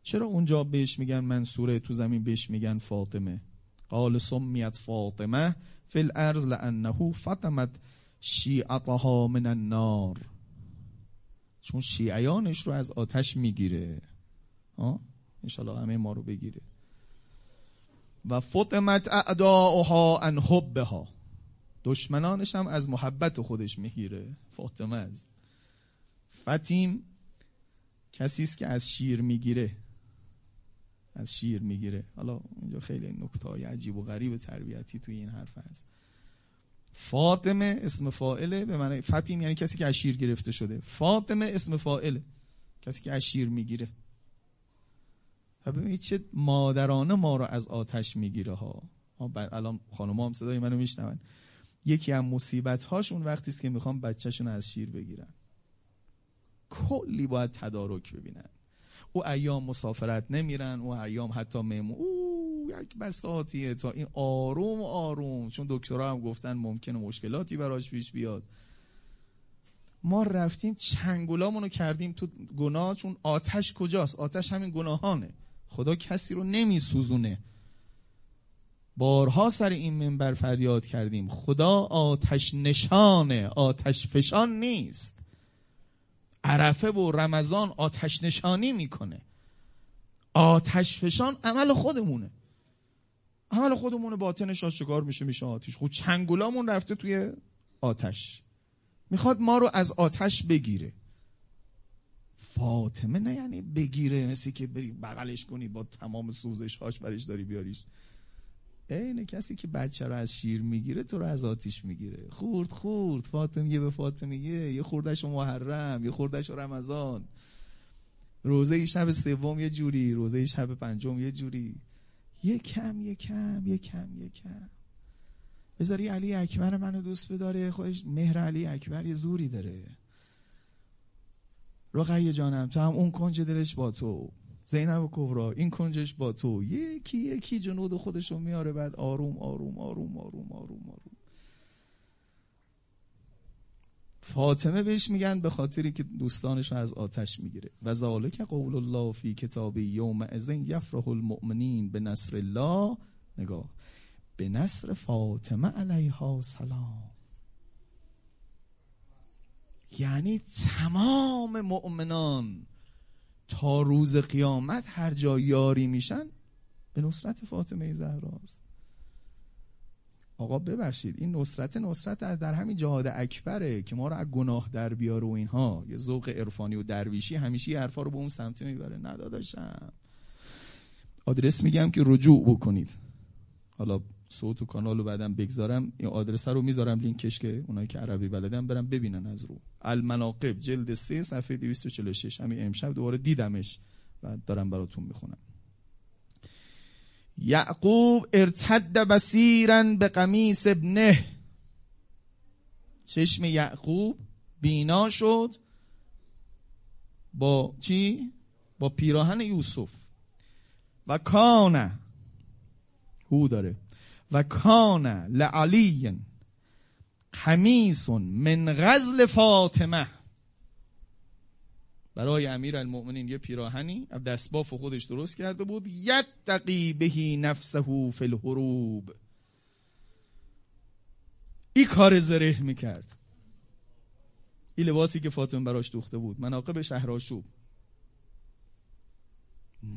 چرا اونجا بهش میگن منصوره تو زمین بهش میگن فاطمه؟ قال سمیت فاطمه فی الارض لانه فاطمت شیعتها من النار. چون شیعیانش رو از آتش می‌گیره. انشالله همه ما رو بگیره. و فاطمت اعداؤها ان حبها. دشمنانش هم از محبت خودش می‌گیره فاطمه از. فتیم کسی است که از شیر می‌گیره. از شیر می‌گیره. حالا اینجا خیلی نکته های عجیب و غریب تربیتی توی این حرف هست. فاطمه اسم فائله به معنی فتیم یعنی کسی که از شیر گرفته شده. فاطمه اسم فائله کسی که از شیر می‌گیره. ببینید چه مادرانه ما رو از آتش می‌گیره ها. الان خانم هم صدای منو میشنون. یکی از مصیبت هاشون وقتی است که می‌خوام بچهشون از شیر بگیرن. کلی باید تدارک ببینن. او ایام مسافرت نمیرن او ایام حتی مهمون. او یک بساطیه تا این آروم آروم. چون دکترها هم گفتن ممکنه مشکلاتی براش پیش بیاد. ما رفتیم چنگولامونو رو کردیم تو گناه چون آتش کجاست؟ آتش همین گناهانه. خدا کسی رو نمیسوزونه. بارها سر این منبر فریاد کردیم. خدا آتش نشانه آتش فشان نیست. عرفه و رمضان آتش نشانی می‌کنه. آتش فشان عمل خودمونه. عمل خودمونه باطنش آشکار میشه میشه آتش. خود چنگولامون رفته توی آتش. می‌خواد ما رو از آتش بگیره. فاطمه نه یعنی بگیره مثل که بری بغلش کنی با تمام سوزش هاش برش داری بیاریش. اینه کسی که بچه رو از شیر می‌گیره تو رو از آتیش می‌گیره. خورد خورد. فاطمه یه به فاطمه یه یه خوردش محرم یه خوردش رمضان. روزه شب سوم یه جوری روزه شب پنجم یه جوری. یه کم یه کم یه کم یه کم. بذاری علی اکبر منو دوست بداره خودش مهر علی اکبر یه زوری داره. رقیه جانم تو هم اون کنج دلش با تو. زینب کبرا این کنجش با تو. یکی یکی جنود خودش رو میاره بعد آروم آروم آروم آروم آروم آروم. فاطمه بهش میگن به خاطری که دوستانش از آتش می‌گیره. و ذالک قول الله فی کتابی یوم ازن یفرح المؤمنین به نصر الله. نگاه. به نصر فاطمه علیها سلام. یعنی تمام مؤمنان تا روز قیامت هر جا یاری میشن به نصرت فاطمه زهراست. آقا ببخشید این نصرت نصرت در همین جهاد اکبره که ما رو از گناه در بیاره و اینها. یه ذوق عرفانی و درویشی همیشه حرفا رو به اون سمت می‌بره. نداداشم آدرس میگم که رجوع بکنید. حالا صوت و کانال رو بعدم بگذارم این آدرس رو می‌ذارم لینکش که اونایی که عربی بلدن برم ببینن از رو. المناقب جلد 3 صفحه 246 همین امشب دوباره دیدمش و دارم براتون می‌خونم. یعقوب ارتد بسیرا به قمیس ابنه. چشم یعقوب بینا شد با چی؟ با پیراهن یوسف. و کانه هو داره. و کان لعلی قمیس من غزل فاطمه. برای امیر المؤمنین یه پیراهنی از دستباف خودش درست کرده بود. یتقی بهی نفسه فی الحروب. این کار زره می‌کرد. این لباسی که فاطمه براش دوخته بود. مناقب شهراشوب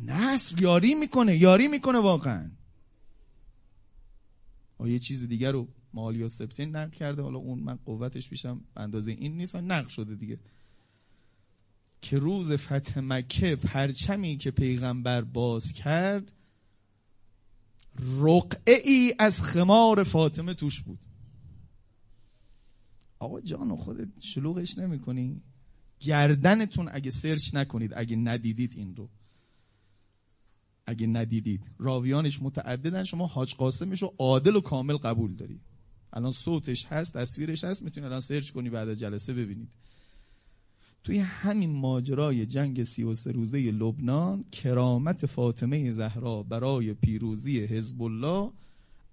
نصر یاری می‌کنه یاری می‌کنه واقعا. یه چیز دیگر رو مالی و سبتین نقل کرده. حالا اون من قوتش بیشم اندازه این نیست نقل شده دیگه. که روز فتح مکه پرچمی که پیغمبر باز کرد رقعه ای از خمار فاطمه توش بود. آقا جان خودت شلوغش نمی کنی گردنتون اگه سرچ نکنید اگه ندیدید این رو. اگه ندیدید. راویانش متعددن شما حاج قاسمش رو عادل و کامل قبول داری. الان صوتش هست تصویرش هست می‌تونی الان سرچ کنی بعد از جلسه ببینید. توی همین ماجرای جنگ سی و سه روزه لبنان کرامت فاطمه زهرا برای پیروزی حزب الله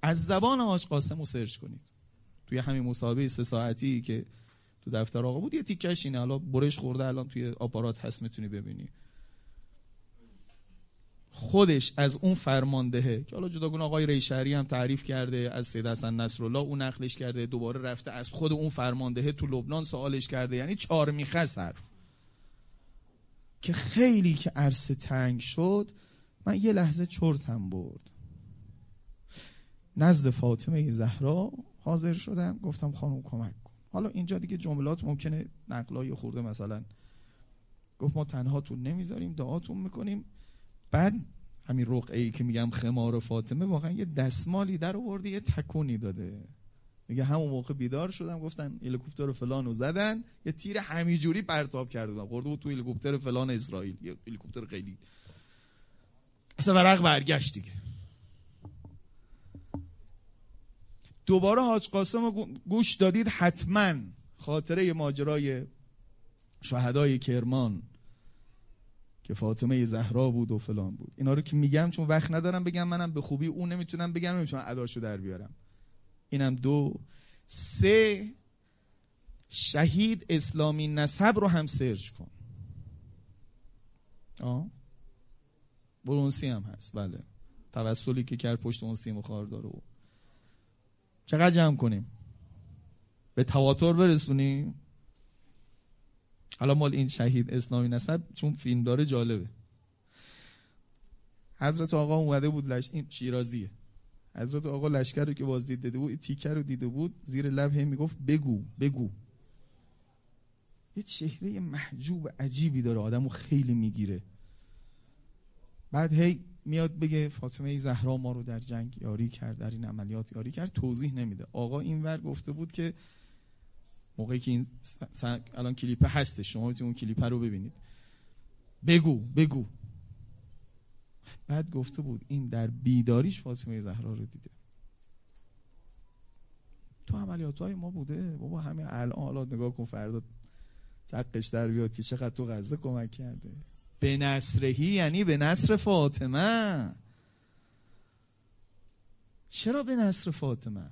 از زبان حاج قاسم رو سرچ کنید. توی همین مسابقه سه ساعتی که تو دفتر آقا بود یه تیکش اینه. حالا برش خورده الان توی آپارات هست می‌تونی ببینی. خودش از اون فرماندهه که حالا جداگونه آقای ریشهری هم تعریف کرده از سید حسن نصرالله اون نقلش کرده دوباره رفته از خود اون فرماندهه تو لبنان سوالش کرده. یعنی چهار میخست حرف. که خیلی که عرصه تنگ شد من یه لحظه چرتم برد. نزد فاطمه زهرا حاضر شدم گفتم خانم کمک کن. حالا اینجا دیگه جملات ممکنه نقلای خورده مثلا. گفت ما تنهاتون نمی‌ذاریم دعاتون می‌کنیم. بعد همین رقعه ای که میگم خمار فاطمه واقعا یه دستمالی در آورده یه تکونی داده. میگه همون موقع بیدار شدم گفتن هلیکوپتر فلانو زدن یه تیر همینجوری پرتاب کرده بودم. خورده بود تو هلیکوپتر فلان اسرائیل. یه هلیکوپتر خیلی. اصلا ورق برگشت دیگه. دوباره حاج قاسم گوش دادید حتما خاطره ماجرای شهدای کرمان. که فاطمه زهرا بود و فلان بود. اینا رو که میگم چون وقت ندارم بگم منم به خوبی اون نمی‌تونم بگم نمی‌تونم اداشو در بیارم. اینم دو. سه شهید اسلامی نسب رو هم سرچ کن. آه برونسی هم هست. بله. توسلی که کرد پشت اون سیم داره چقدر جمع کنیم؟ به تواتر برسونیم؟ حالا مال این شهید اسلامی نسب چون فیلم داره جالبه. حضرت آقا اومده بود لش... این شیرازیه. حضرت آقا لشکر رو که بازدید دیده بود تیکر رو دیده بود زیر لب هی می‌گفت بگو بگو. یه چهره محجوب عجیبی داره آدمو خیلی می‌گیره. بعد هی میاد بگه فاطمه زهرا ما رو در جنگ یاری کرد در این عملیات یاری کرد توضیح نمیده. آقا این ور گفته بود که موقعی که این الان کلیپ هسته شما می‌تونید اون کلیپ رو ببینید. بگو بگو. بعد گفته بود این در بیداریش فاطمه زهرا رو دیده. تو عملیات های ما بوده. بابا همه الان حالا نگاه کن فردا تقش در بیاد که چقدر تو غزه کمک کرده. به نصرهی یعنی به نصر فاطمه. چرا به نصر فاطمه؟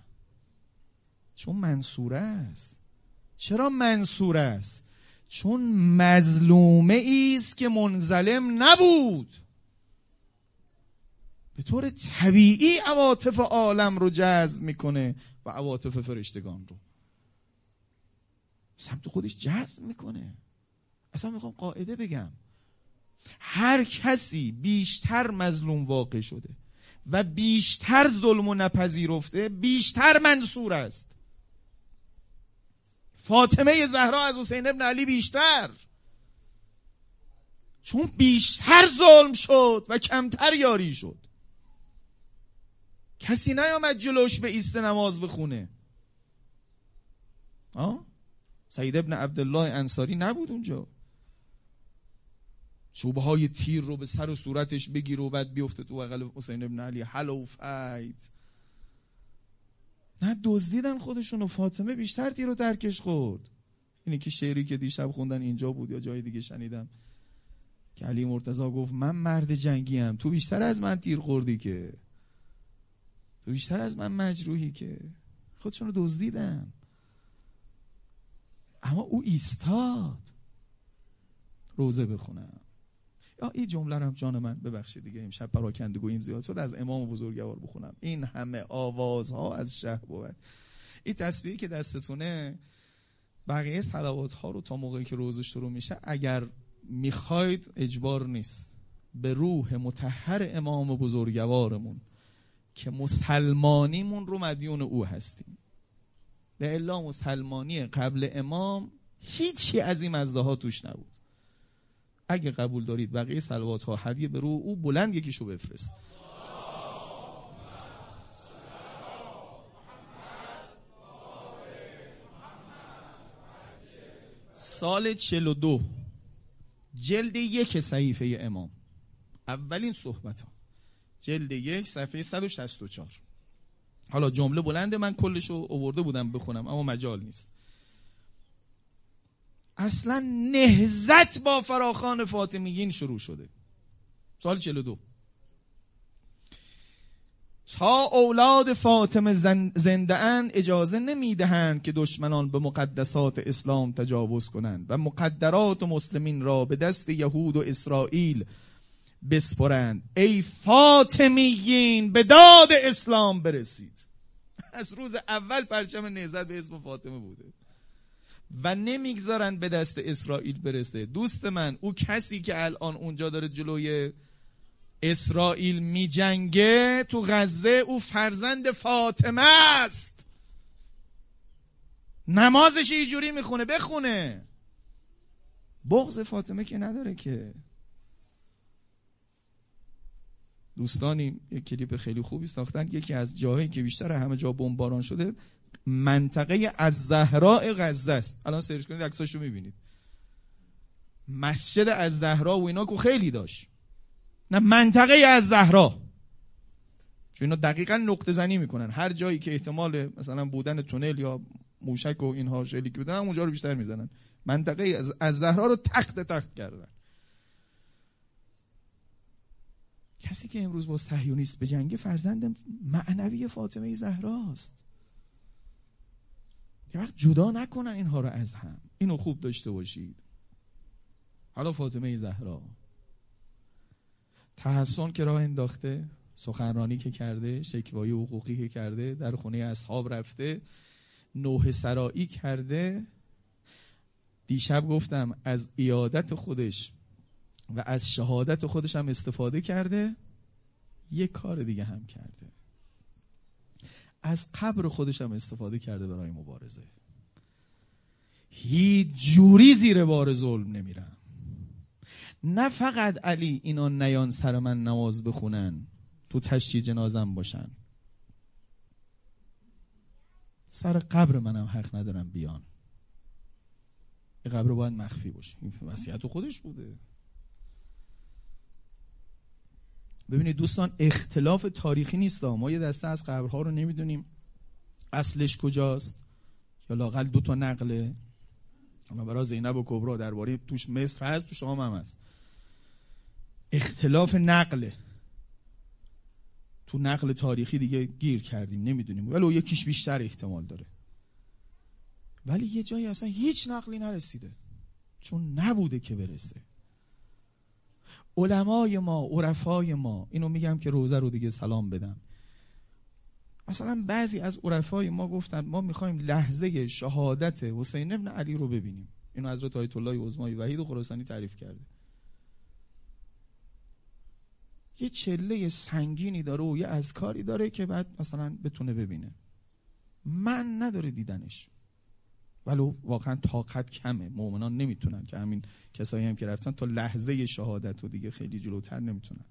چون منصوره است. چرا منصور است؟ چون مظلومه است که منظلم نبود. به طور طبیعی عواطف عالم رو جذب می‌کنه و عواطف فرشتگان رو. سمت خودش جذب می‌کنه. اصلا می‌خوام قاعده بگم. هر کسی بیشتر مظلوم واقع شده و بیشتر ظلم و نپذیرفته بیشتر منصور است. فاطمه زهرا از حسین ابن علی بیشتر. چون بیشتر ظلم شد و کمتر یاری شد. کسی نیامد جلوش به ایست نماز بخونه. آه؟ سعید ابن عبدالله انصاری نبود اونجا. چوبه های تیر رو به سر و صورتش بگیر و بعد بیفته تو بغل حسین ابن علی. هل وفیت نه دزدیدن خودشون و فاطمه بیشتر تیر رو ترکش خورد. اینه که شعری که دیشب خوندن اینجا بود یا جای دیگه شنیدم. که علی مرتضا گفت من مرد جنگی هم تو بیشتر از من تیر خوردی که. تو بیشتر از من مجروحی که. خودشون رو دزدیدن. اما او ایستاد. روزه بخونم. این جمله هم جان من ببخشید دیگه امشب پراکنده گوییم زیاد شد از امام بزرگوار بخونم. این همه آوازها از شهر بود. این تصویری که دستتونه بقیه صلوات ها رو تا موقعی که روز شروع میشه اگر می‌خواید اجبار نیست. به روح متحر امام بزرگوارمون که مسلمانیمون رو مدیون او هستیم. به الا مسلمانی قبل امام هیچی از این مزده ها توش نبود. اگه قبول دارید بقیه سلوات ها هدیه به روح او بلند یکیشو بفرست. سال 42 جلد یک صحیفه امام. اولین صحبت ها جلد یک صفحه 164 حالا جمله بلنده من کلش رو اوورده بودم بخونم اما مجال نیست. اصلا نهزت با فراخان فاطمیین شروع شده. سال 42 تا اولاد فاطمه زنده اند اجازه نمی‌دهند که دشمنان به مقدسات اسلام تجاوز کنند و مقدرات مسلمین را به دست یهود و اسرائیل بسپرند. ای فاطمیین به داد اسلام برسید. از روز اول پرچم نهزت به اسم فاطمه بوده. و نمی‌گذارند به دست اسرائیل برسه. دوست من او کسی که الان اونجا داره جلوی اسرائیل میجنگه تو غزه او فرزند فاطمه است. نمازش اینجوری می‌خونه بخونه. بغض فاطمه که نداره که. دوستانی یک کلیپ خیلی خوبی ساختن. یکی از جاهایی که بیشتر همه جا بمباران شده منطقه از زهراء غزه است. الان سرچ کنید عکساشو می‌بینید. مسجد از زهرا و اینا که خیلی داشت. نه منطقه از زهرا. چون اینا دقیقا نقطه زنی می‌کنن. هر جایی که احتمال مثلا بودن تونل یا موشک و اینها شلیک بودن اونجا رو بیشتر می‌زنن. منطقه از, از زهرا رو تخت تخت کردن. کسی که امروز با صهیونیست به جنگ فرزند معنوی فاطمه زهراست. یه وقت جدا نکنن اینها رو از هم. اینو خوب داشته باشید. حالا فاطمه زهرا. تحسن که راه انداخته سخنرانی که کرده شکوایی حقوقی که کرده در خونه اصحاب رفته نوه سرایی کرده. دیشب گفتم از ایادت خودش و از شهادت خودش هم استفاده کرده. یک کار دیگه هم کرده. از قبر خودش هم استفاده کرده برای مبارزه. هیچ جوری زیر بار ظلم نمیرم نه فقط علی اینا نیان سر من نماز بخونن تو تشتی جنازم باشن. سر قبر منم حق ندارم بیان. این قبر باید مخفی باشه. این وصیت خودش بوده. ببینید دوستان اختلاف تاریخی نیست ما یه دسته از قبرها رو نمی‌دونیم. اصلش کجاست؟ یا لاقل دو تا نقله. اما برای زینب و کبرا درباره توش مصر هست تو شام هم هست. اختلاف نقله. تو نقل تاریخی دیگه گیر کردیم نمی‌دونیم. ولی یکیش بیشتر احتمال داره. ولی یه جایی اصلا هیچ نقلی نرسیده. چون نبوده که برسه. علمای ما عرفای ما. اینو میگم که روزه رو دیگه سلام بدم. مثلا بعضی از عرفای ما گفتن ما می‌خوایم لحظه شهادت حسین ابن علی رو ببینیم. اینو حضرت آیت الله عظمای وحید و خراسانی تعریف کرده. یه چله سنگینی داره و یه کاری داره که بعد مثلا بتونه ببینه. من نداره دیدنش. ولو واقعا طاقت کمه. مؤمنان نمی‌تونن که همین کسایی هم که رفتن تا لحظه شهادت و دیگه خیلی جلوتر نمی‌تونن.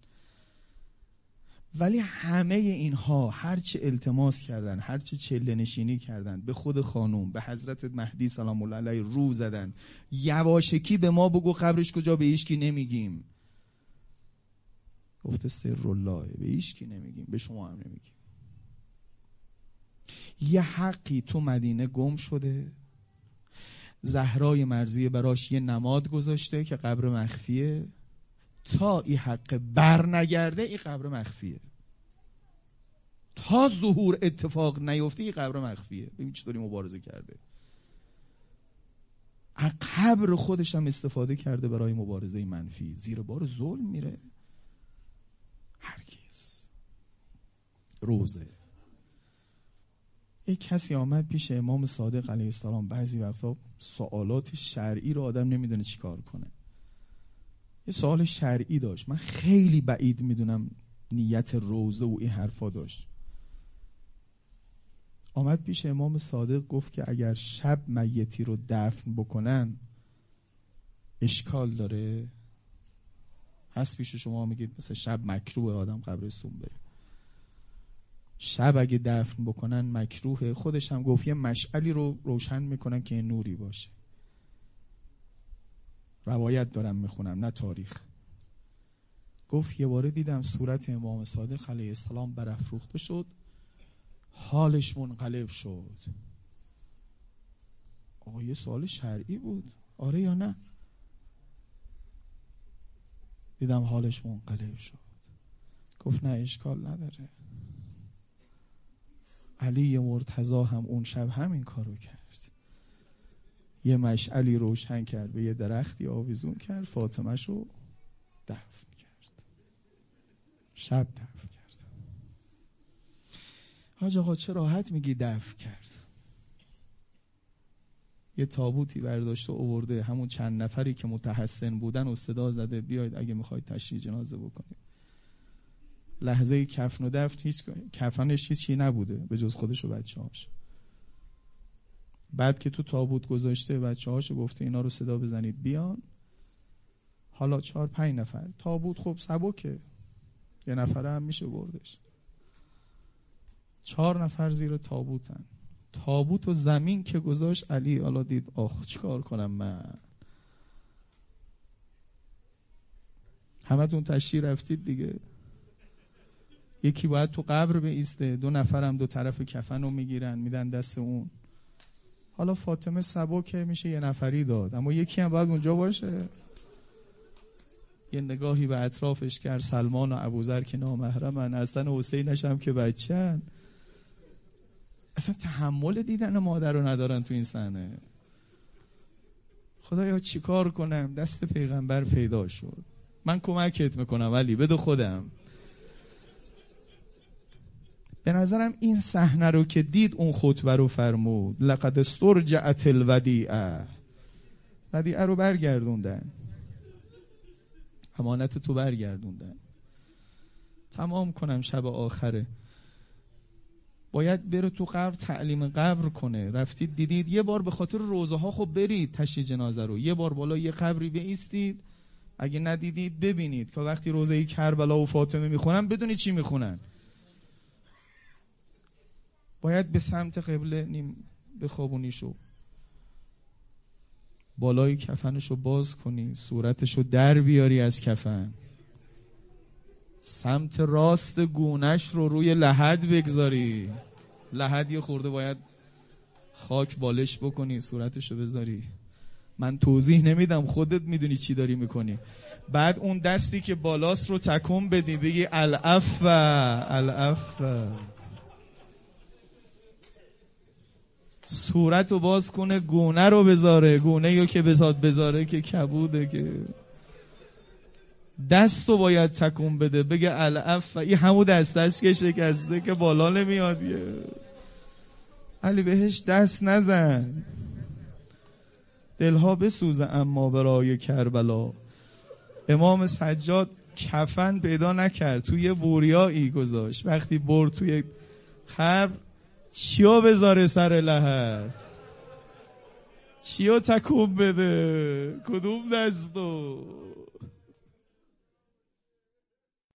ولی همه اینها هرچه التماس کردن هرچه چله نشینی کردن به خود خانوم به حضرت مهدی سلام الله علیه رو زدن. یواشکی به ما بگو قبرش کجا به ایشکی نمیگیم. گفته سر الله به ایشکی نمیگیم به شما هم نمیگیم. یه حقی تو مدینه گم شده. زهرای مرزی براش یه نماد گذاشته که قبر مخفیه. تا این حق بر نگرده این قبر مخفیه. تا ظهور اتفاق نیفته این قبر مخفیه. ببین چطوری مبارزه کرده. قبر خودش هم استفاده کرده برای مبارزه منفی. زیر بار ظلم میره. هرگز. روزه. یک کسی آمد پیش امام صادق علیه السلام. بعضی وقتا سوالات شرعی رو آدم نمی‌دونه چیکار کنه. یه سوال شرعی داشت. من خیلی بعید می‌دونم نیت روزه و این حرفا داشت. آمد پیش امام صادق گفت که اگر شب میتی رو دفن بکنن اشکال داره. هست پیش شما میگید مثل شب مکروه آدم قبرستون بره. شب اگه دفن بکنن مکروه. خودش هم گفت یه مشعلی رو روشن می‌کنن که نوری باشه. روایت دارم می‌خونم نه تاریخ. گفت یه باره دیدم صورت امام صادق علیه السلام برافروخته شد. حالش منقلب شد. آقا یه سوال شرعی بود. آره یا نه؟ دیدم حالش منقلب شد. گفت نه اشکال نداره. علی مرتضا هم اون شب همین کارو کرد. یه مشعلی روشن کرد به یه درختی آویزون کرد فاطمه رو دفن کرد. شب دفن کرد. حاج آقا چه راحت میگی دفن کرد. یه تابوتی برداشته و اوورده. همون چند نفری که متحسن بودن و صدا زده بیاید اگه می‌خواید تشریح جنازه بکنید لحظه کفن و دفن هیچ کفنش هیچی نبوده به جز خودش و بچه هاش بعد که تو تابوت گذاشته بچه هاشو گفته اینا رو صدا بزنید بیان. حالا چهار پنج نفر. تابوت خب سبکه. یه نفره هم میشه بردش. چهار نفر زیر تابوتن. تابوت و زمین که گذاشت علی حالا دید آخ چیکار کنم من؟ همتون تشریح رفتید دیگه. یکی باید تو قبر بیسته. دو نفرم دو طرف کفن رو می‌گیرن میدن دست اون. حالا فاطمه که میشه یه نفری داد. اما یکی هم باید اونجا باشه. یه نگاهی به اطرافش کرد. سلمان و ابوذر که نامحرمن. اصلا حسینش هم که بچن اصلا تحمل دیدن مادر رو ندارن تو این صحنه. خدایا چیکار کنم؟ دست پیغمبر پیدا شد. من کمکت می‌کنم ولی بده خودم. به نظرم این صحنه رو که دید اون خطبه رو فرمود. لقد استرجعت الودیعه. ودیعه رو برگردوندن. امانت تو برگردوندن. تمام کنم شب آخره. باید بره تو قبر تعلیم قبر کنه. رفتید دیدید. یه بار به خاطر روزه ها خب برید تشی جنازه رو. یه بار بالا یه قبری بیستید اگه ندیدید ببینید. که وقتی روزه کربلا و فاطمه می‌خونن بدونید چی می‌خونن. باید به سمت قبله نیم بخوابونیشو بالای کفنشو باز کنی صورتشو در بیاری از کفن. سمت راست گونش رو روی لحد بگذاری. لحد یه خورده باید خاک بالش بکنی صورتشو بذاری. من توضیح نمیدم خودت می‌دونی چی داری می‌کنی. بعد اون دستی که بالاست رو تکون بدی بگی الاف الاف صورت رو باز کنه گونه رو بذاره. گونه رو که بزاد بذاره که کبوده که. دست رو باید تکون بده. بگه الف و این همون دست که شکسته که بالا نمیاد علی بهش دست نزن. دلها بسوزه اما برای کربلا. امام سجاد کفن پیدا نکرد. توی بوریایی گذاشت. وقتی برد توی خبر چیو بذاره سر لحد چیو تکون بده؟ کدوم دستو